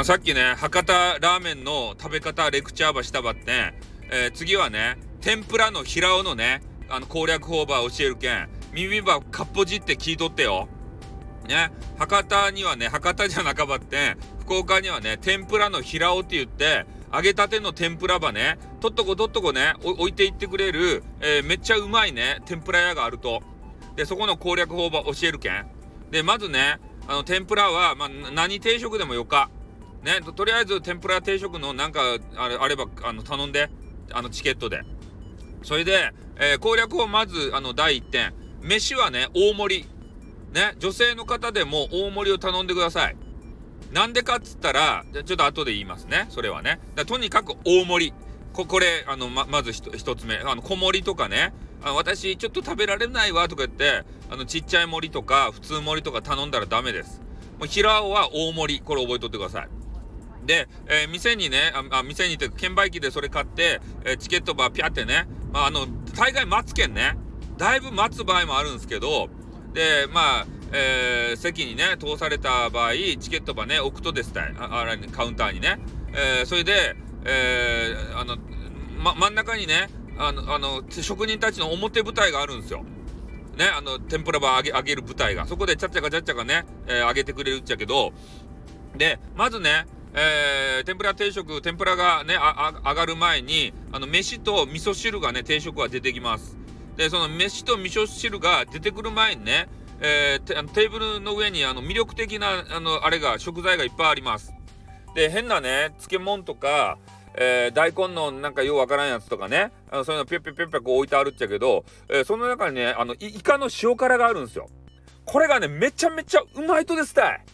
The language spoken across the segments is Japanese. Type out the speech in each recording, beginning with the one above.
あさっきね、博多ラーメンの食べ方レクチャーばしたばって、えー、次はね、天ぷらの平尾のね、あの攻略法ば教えるけん、耳ばかっぽじって聞いとってよ。ね、博多にはね、博多じゃなかばって、福岡にはね、天ぷらの平尾って言って、揚げたての天ぷらばね、とっとことっとこね、置いていってくれる、えー、めっちゃうまいね、天ぷら屋があると。で、そこの攻略法ば教えるけん。で、まずね、あの、天ぷらは、まあ、何定食でもよか。ね、とりあえず天ぷら定食のなんかあれあればあの頼んであのチケットで。それで、えー、攻略をまずあの第1点。飯はね大盛り。ね女性の方でも大盛りを頼んでください。なんでかっつったらちょっと後で言いますね。それはね。とにかく大盛り。ここれあのままず1つ目。あの小盛りとかね。あ私ちょっと食べられないわ。とか言ってあのちっちゃい盛りとか普通盛りとか頼んだらダメです。もう平尾は大盛り。これ覚えとってください。で、えー、店にね、あ、店にって券売機でそれ買って、えー、チケットばピャってね、まあ、あの、大概待つけんね、だいぶ待つ場合もあるんですけど、で、まあ、えー、席にね、通された場合、チケットばね、置くとですたい、ああカウンターにね。えー、それで、えー、あの、ま、真ん中にね、あの、あの、職人たちの表舞台があるんですよ。ね、あの、天ぷらば揚げ、揚げる舞台が。そこでちゃっちゃかちゃっちゃかね、えー、揚げてくれるっちゃけど、で、まずね、えー、天ぷら定食、天ぷらがね、上がる前に、あの、飯と味噌汁がね、定食は出てきます。で、その飯と味噌汁が出てくる前にね、えー、テーブルの上にあの魅力的な、あの、あれが、食材がいっぱいあります。で、変なね、漬物とか、えー、大根のなんかようわからんやつとかね、あのそういうのぴょぴょぴょぴょこう置いてあるっちゃけど、えー、その中にね、あの、イカの塩辛があるんですよ。これがね、めちゃめちゃうまいとですたい。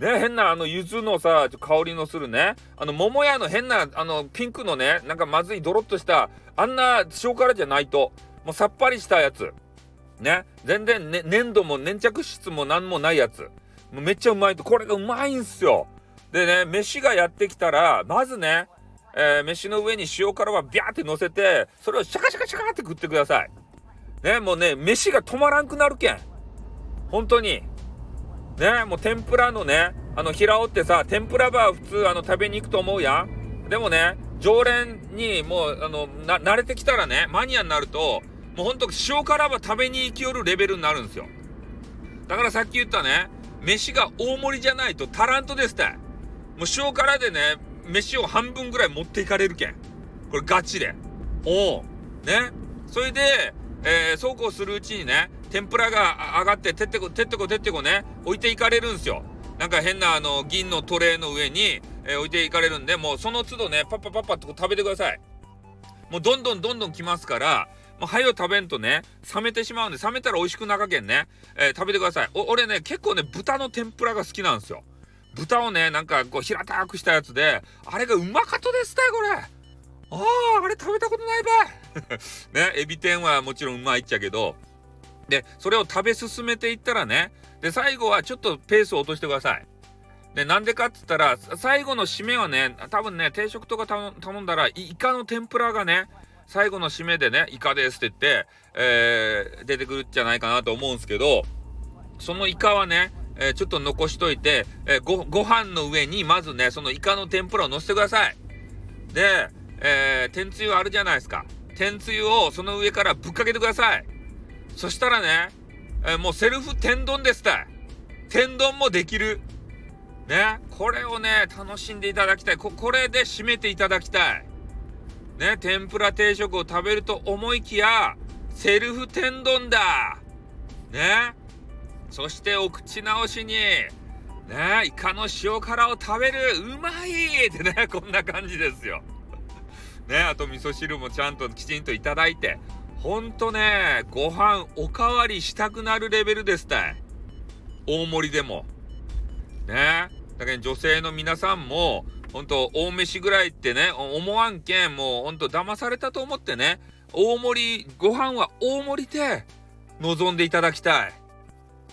ね、変なあの柚子のさ、香りのするね、あの桃屋の変なあのピンクのね、なんかまずいドロッとした、あんな塩辛じゃないと、もうさっぱりしたやつ。ね、全然、ね、粘土も粘着質も何もないやつ。もうめっちゃうまいと、これがうまいんすよ。でね、飯がやってきたら、まずね、えー、飯の上に塩辛はビャーって乗せて、それをシャカシャカシャカって食ってください。ね、もうね、飯が止まらんくなるけん。本当に。ねもう天ぷらのねあの平尾ってさ天ぷらば普通あの食べに行くと思うやん。でもね常連にもうあの慣れてきたらねマニアになるともうほんと塩辛ば食べに行きよるレベルになるんですよ。だからさっき言ったね飯が大盛りじゃないと足らんとですって。もう塩辛でね飯を半分ぐらい持っていかれるけん。これガチで。おおね。それで、えー、そうこうするうちにね天ぷらが上がっててってこてってこてってこね置いていかれるんですよ。なんか変なあの銀のトレーの上に、えー、置いていかれるんでもうその都度ねパッパパッパって食べてください。もうどんどんどんどん来ますからもう早よ食べんとね冷めてしまうんで冷めたら美味しくなかけんね、えー、食べてください。俺ね結構ね豚の天ぷらが好きなんですよ。豚をねなんかこう平たくしたやつであれがうまかとですたいこれ。あああれ食べたことないばい ねエビ天はもちろんうまいっちゃけどで、それを食べ進めていったらね、で、最後はちょっとペースを落としてください。で、なんでかっつったら、最後の締めはね、多分ね、定食とか頼んだら、イカの天ぷらがね、最後の締めでね、イカですって言って、えー、出てくるんじゃないかなと思うんですけど、そのイカはね、えー、ちょっと残しといて、えー、ご、ご飯の上にまずね、そのイカの天ぷらを乗せてください。で、えー、天つゆあるじゃないですか。天つゆをその上からぶっかけてください。そしたらね、えー、もうセルフ天丼ですたい。天丼もできる。ね、これをね、楽しんでいただきたい。こ、これで締めていただきたい。ね、天ぷら定食を食べると思いきや、セルフ天丼だ。ね。そしてお口直しに、ね、イカの塩辛を食べる。うまいってね、こんな感じですよ。ね、あと味噌汁もちゃんときちんといただいて、ほんとね、ご飯おかわりしたくなるレベルですたい。大盛りでも。ね。だけど女性の皆さんも、ほんと大飯ぐらいってね、思わんけん、もうほんと騙されたと思ってね、大盛り、ご飯は大盛りで望んでいただきたい。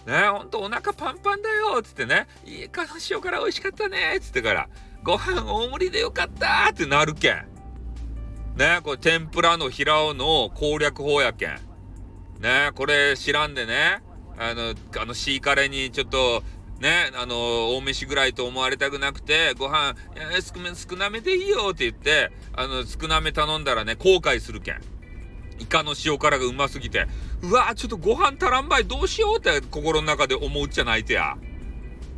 ね、ほんとお腹パンパンだよっつってね、いいかの塩辛美味しかったねっつってから、ご飯大盛りでよかったってなるけん。ね、これ天ぷらの平尾の攻略法やけん。ね、これ知らんでね、あの、あのシーカレーにちょっと、ね、あの大飯ぐらいと思われたくなくて、ご飯、少め、少なめでいいよって言って、あの、少なめ頼んだらね、後悔するけん。イカの塩辛がうますぎて、うわちょっとご飯足らんばい、どうしようって心の中で思うっちゃないてや。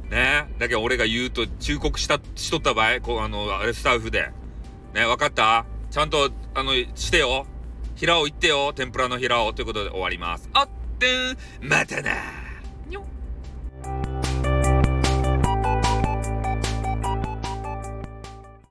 ねだけど俺が言うと忠告した、しとった場合、こう、あの、あれスタッフで。ねわかった？ちゃんと、あの、してよ。平尾行ってよ。天ぷらの平尾。ということで終わります。あってん、またな